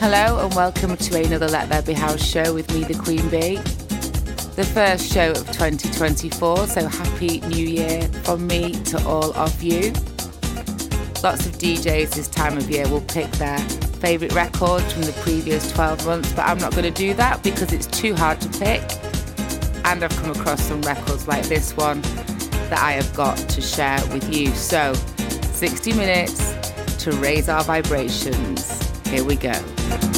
Hello and welcome to another Let There Be House show with me, the Queen B. The first show of 2024, so happy new year from me to all of you. Lots of DJs this time of year will pick their favourite records from the previous 12 months, but I'm not going to do that because it's too hard to pick. And I've come across some records like this one that I have got to share with you. So, 60 minutes to raise our vibrations. Here we go.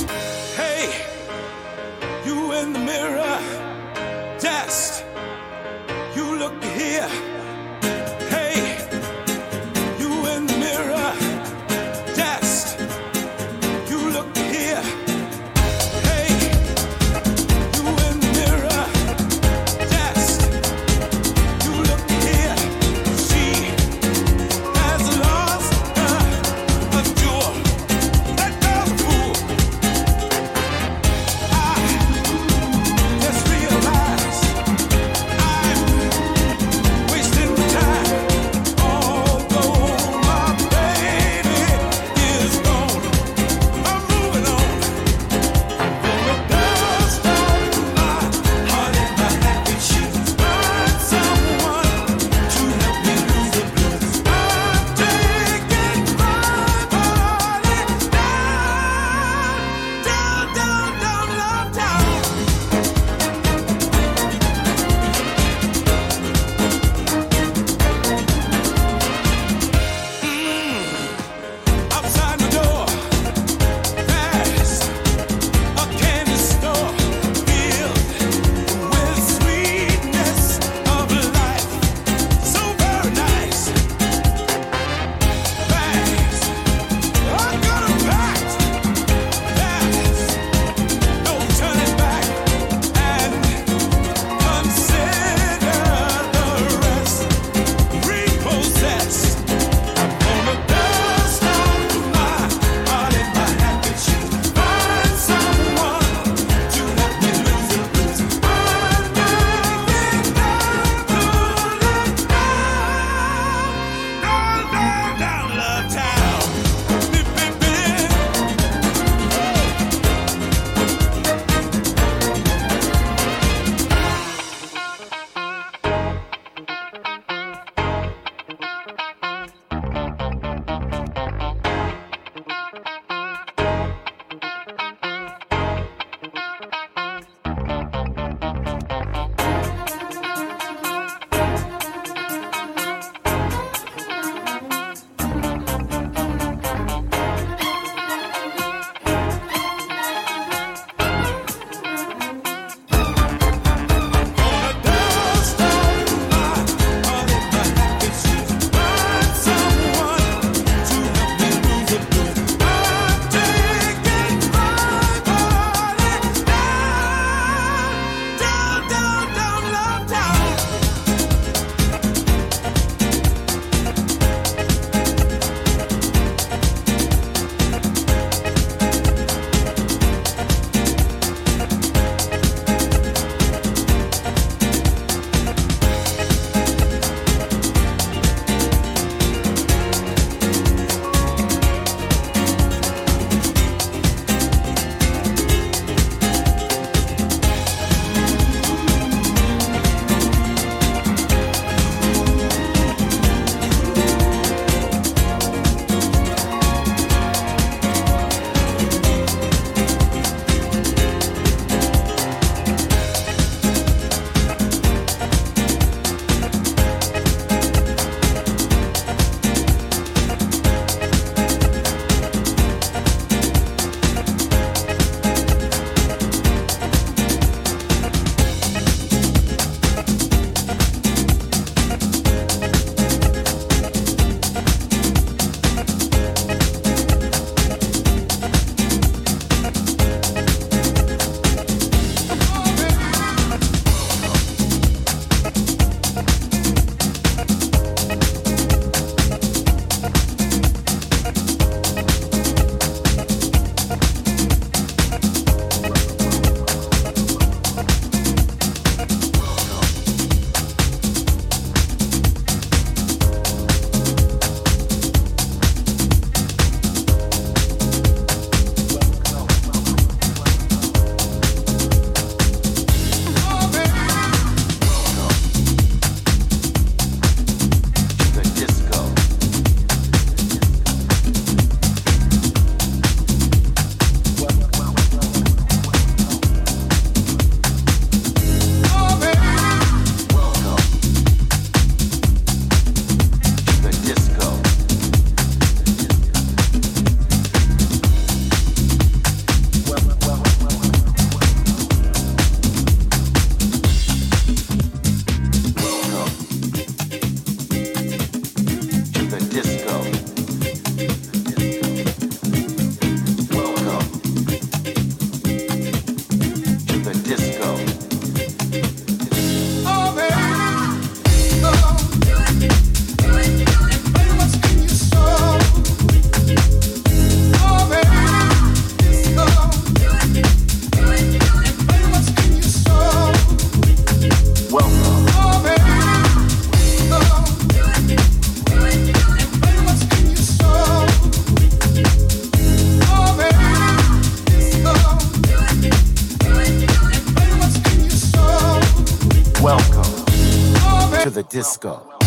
Disco.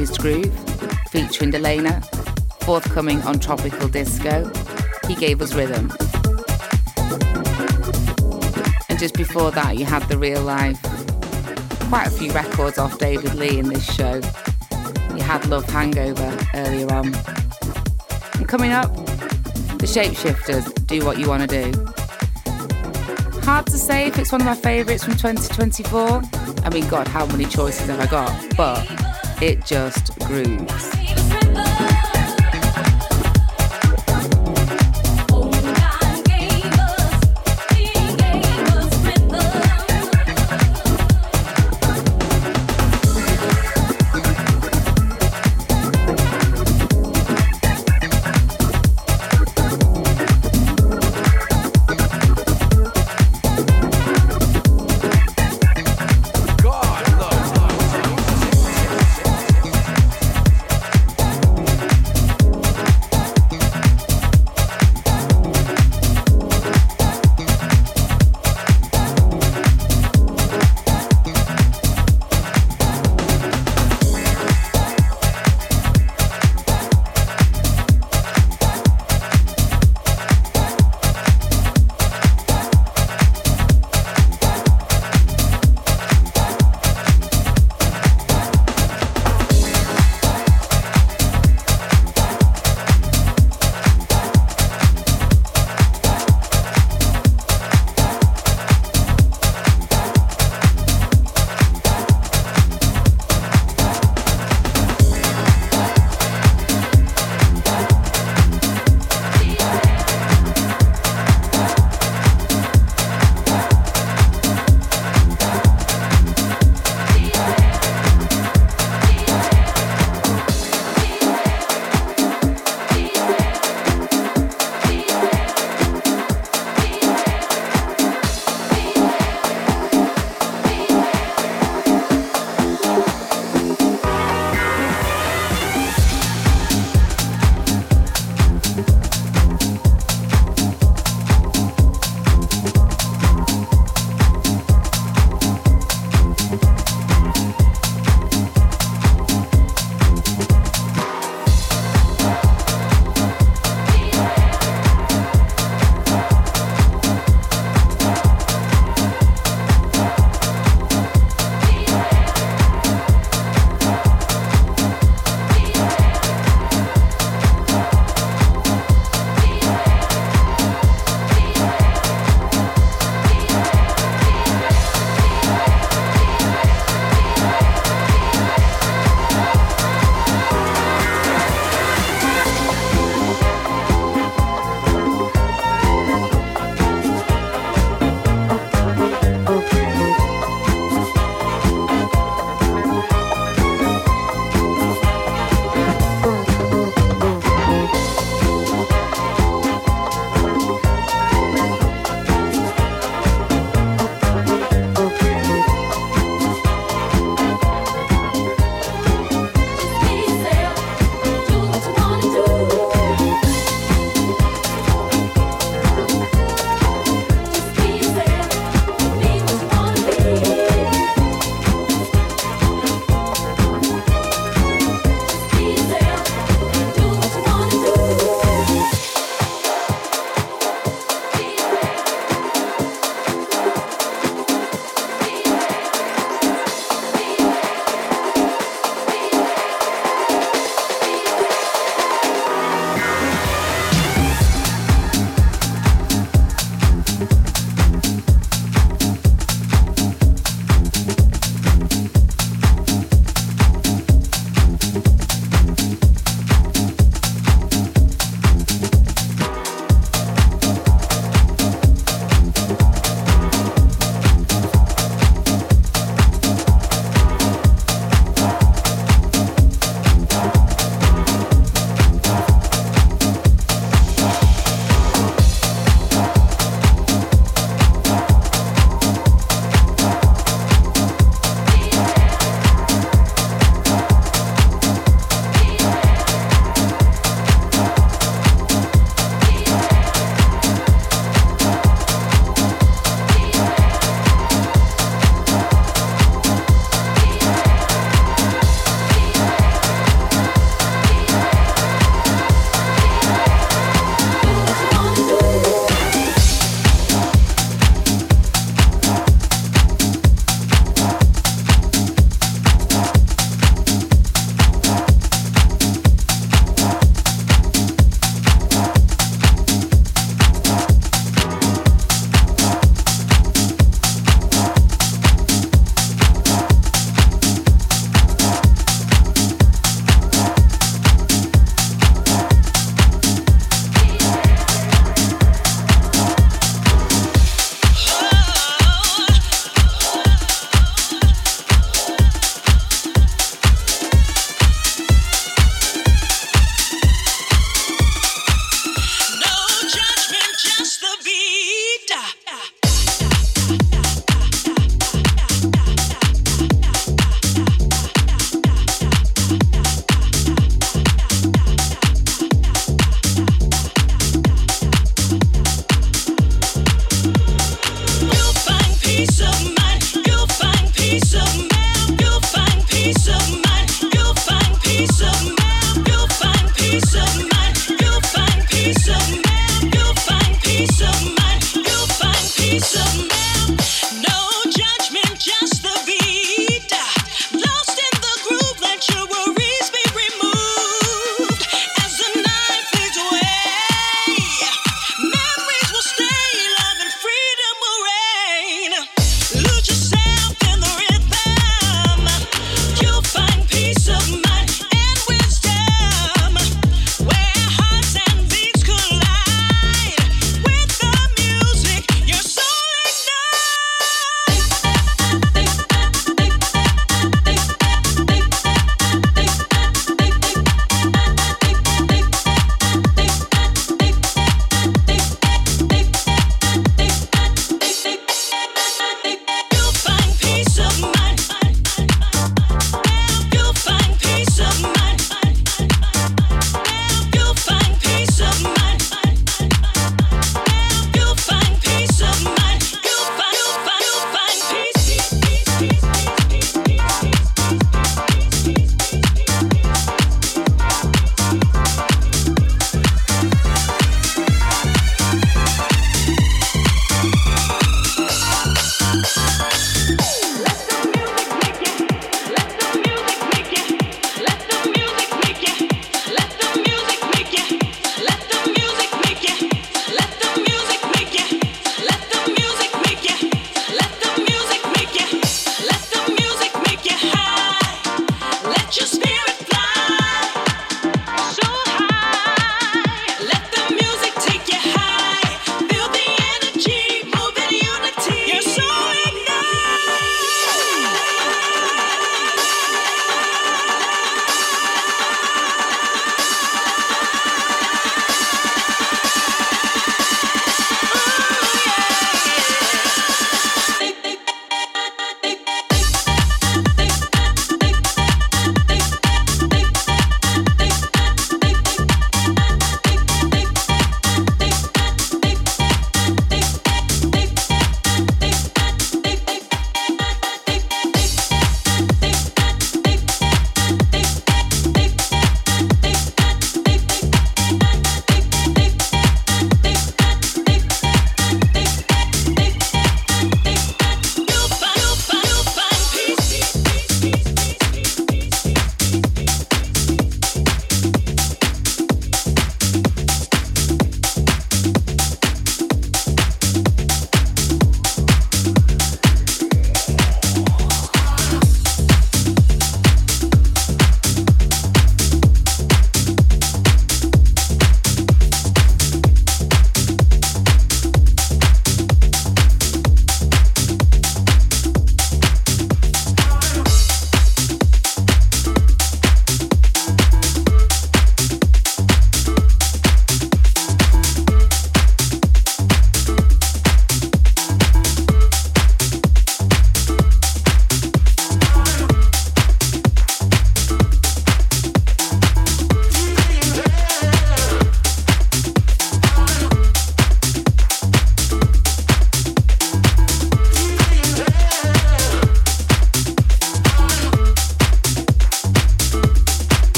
By Groove featuring D'Layna, forthcoming on Tropical Disco. He gave us rhythm. And just before that, you had the real life. Quite a few records off David Lee in this show. You had Love Hangover earlier on. And coming up, the Shapeshifters, Do What You Wanna Do. Hard to say if it's one of my favourites from 2024. I mean, God, how many choices have I got? But it just grooves.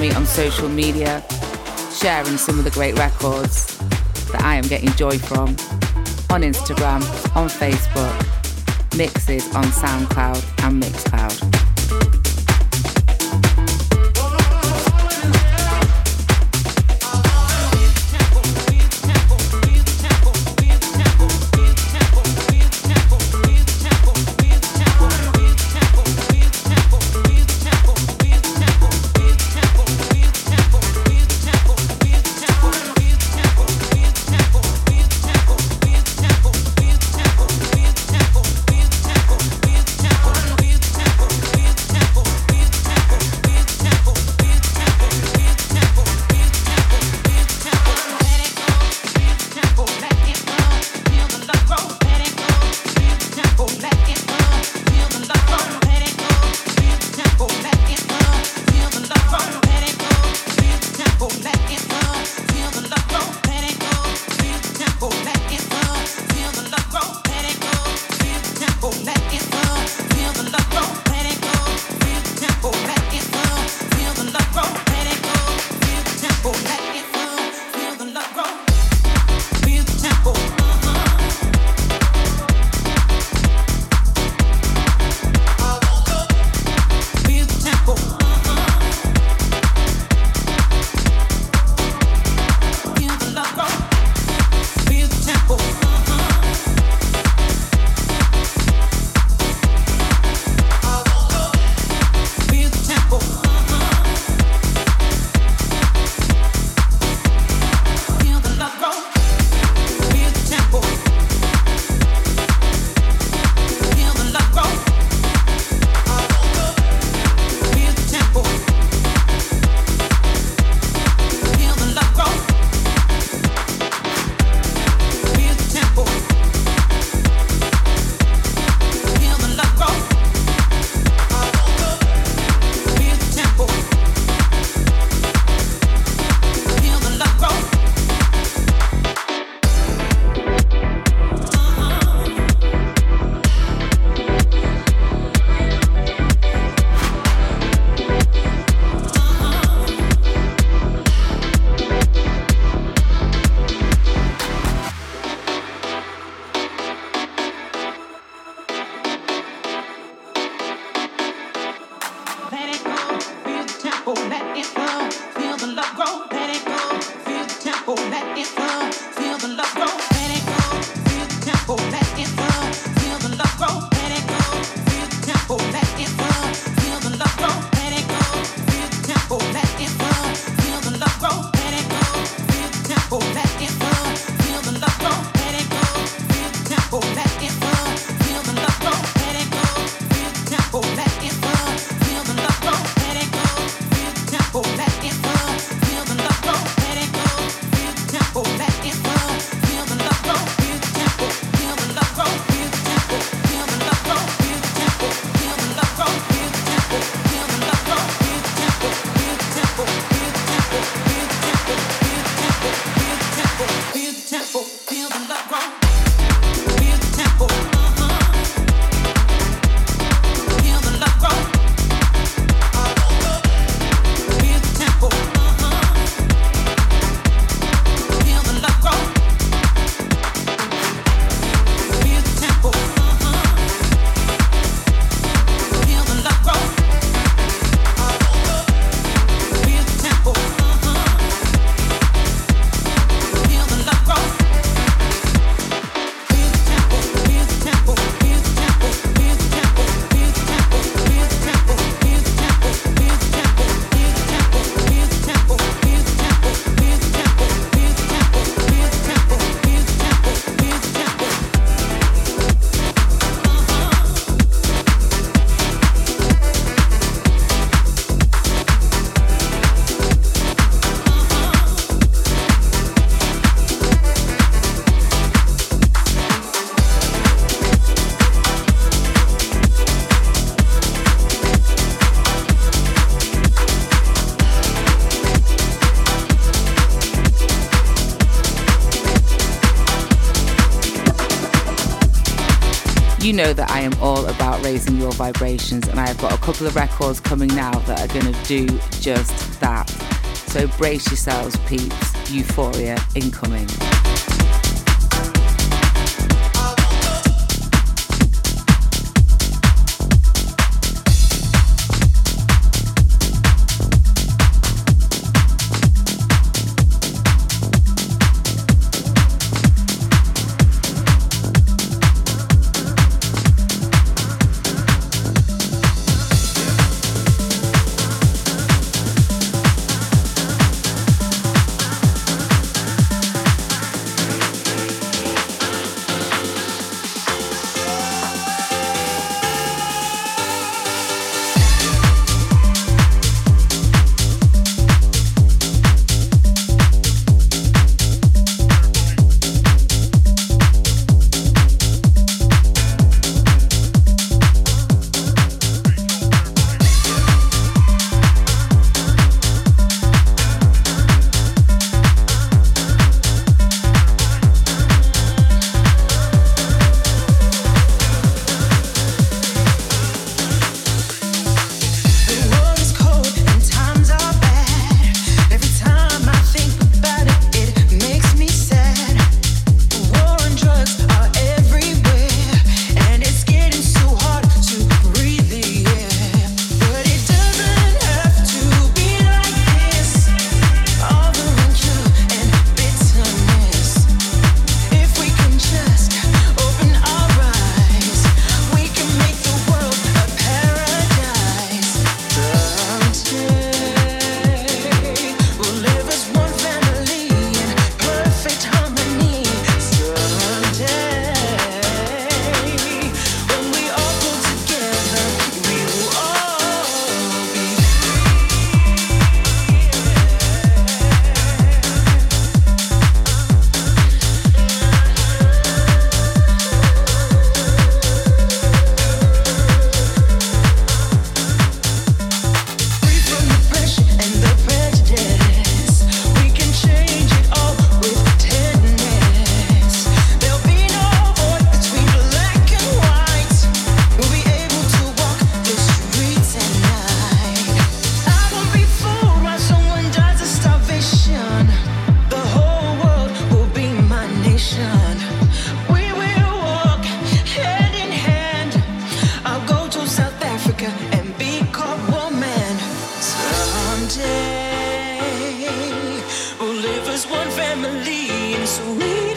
Me on social media, sharing some of the great records that I am getting joy from on Instagram, on Facebook, mixes on SoundCloud and Mixcloud. Know that I am all about raising your vibrations, and I have got a couple of records coming now that are going to do just that. So brace yourselves, peeps. Euphoria incoming. so we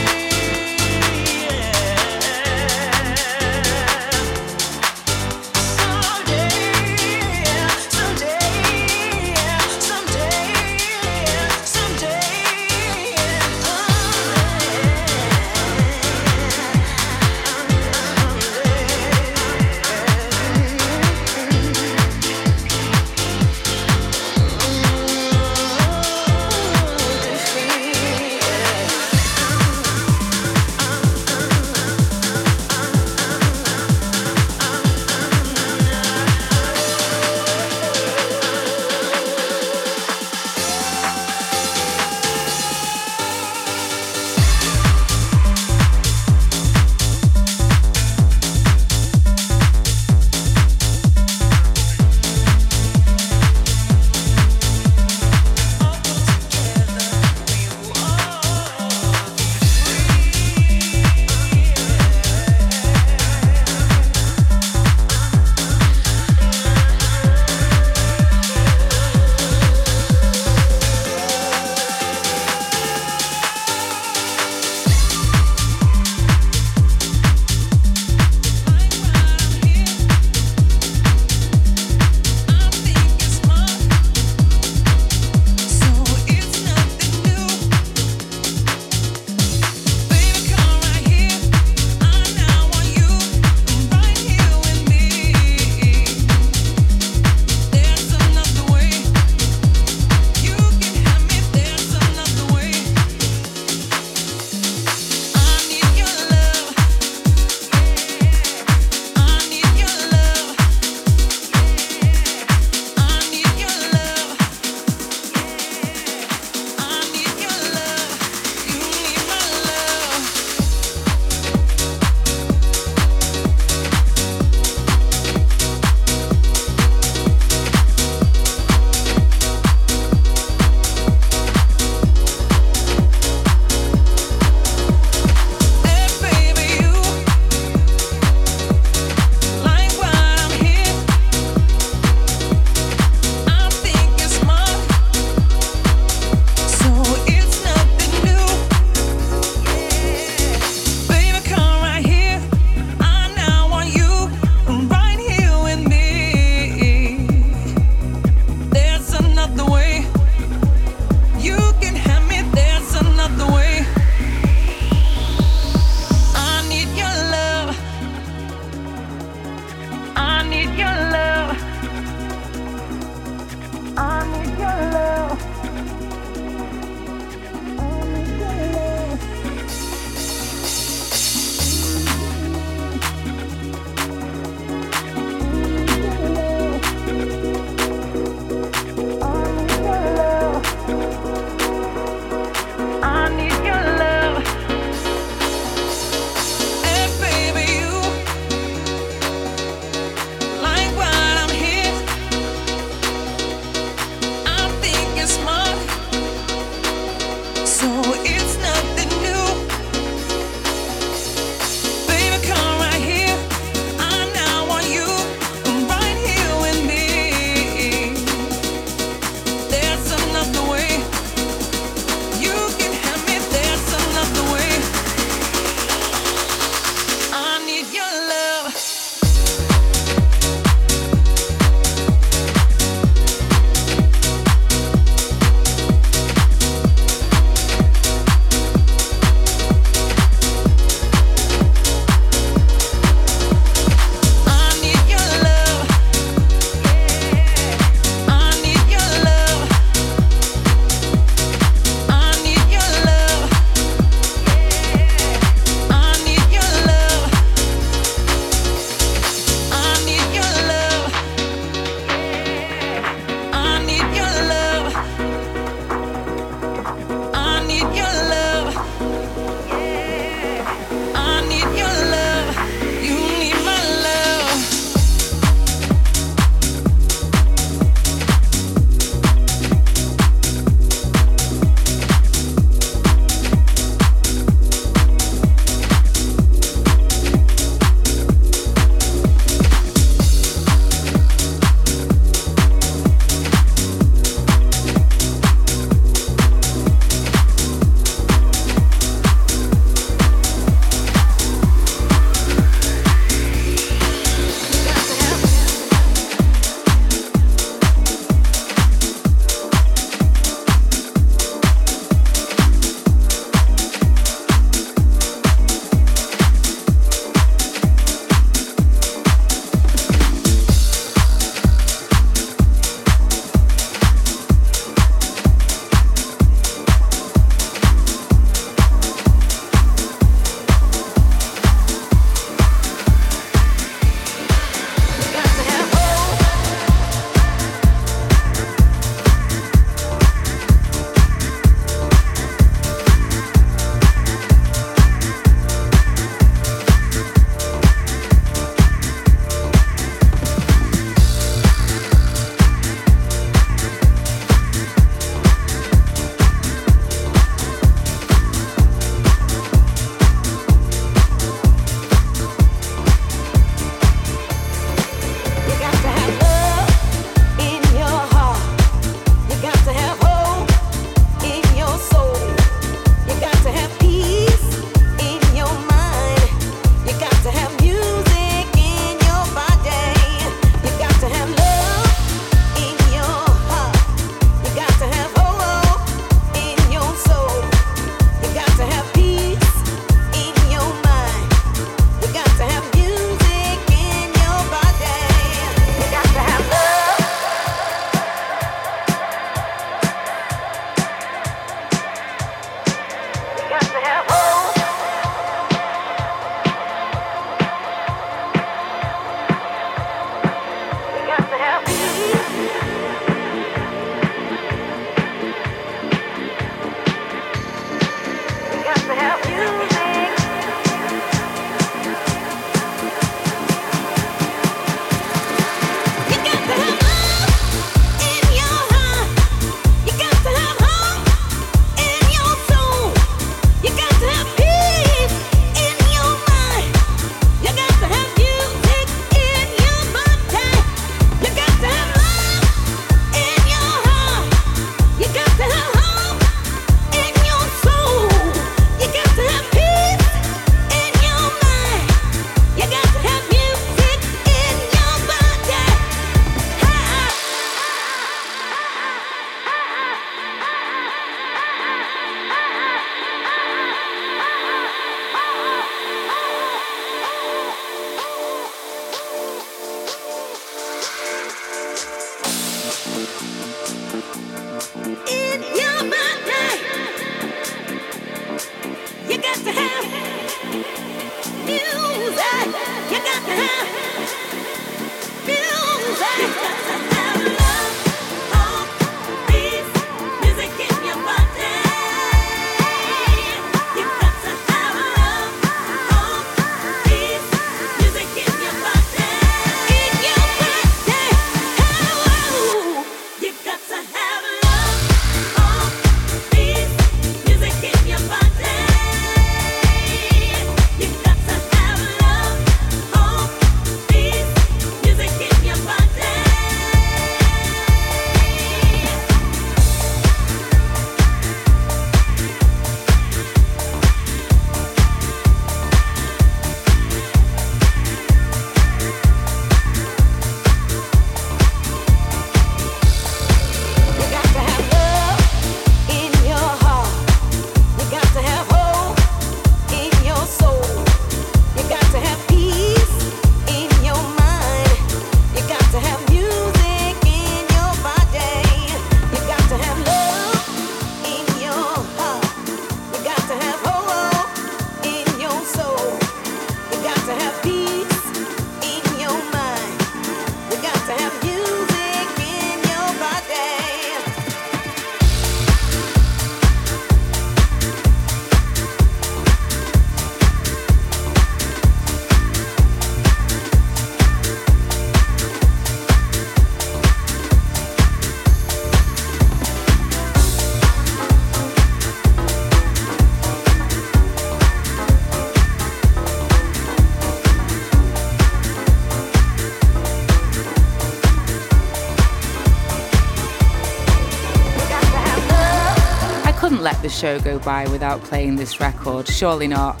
show go by without playing this record. Surely not.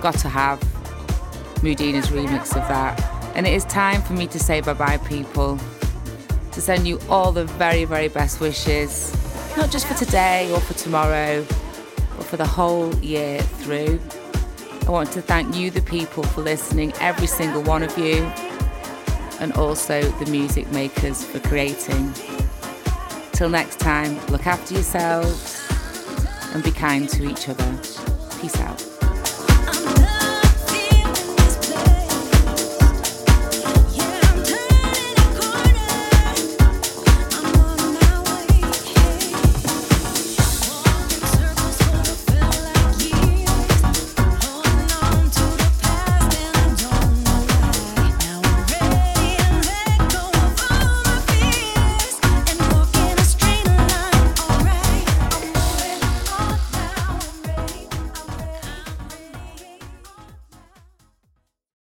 Got to have Moodena's remix of that. And it is time for me to say bye bye, people. To send you all the very, very best wishes, not just for today or for tomorrow, but for the whole year through. I want to thank you, the people, for listening, every single one of you, and also the music makers for creating. Till next time, look after yourselves and be kind to each other. Peace out.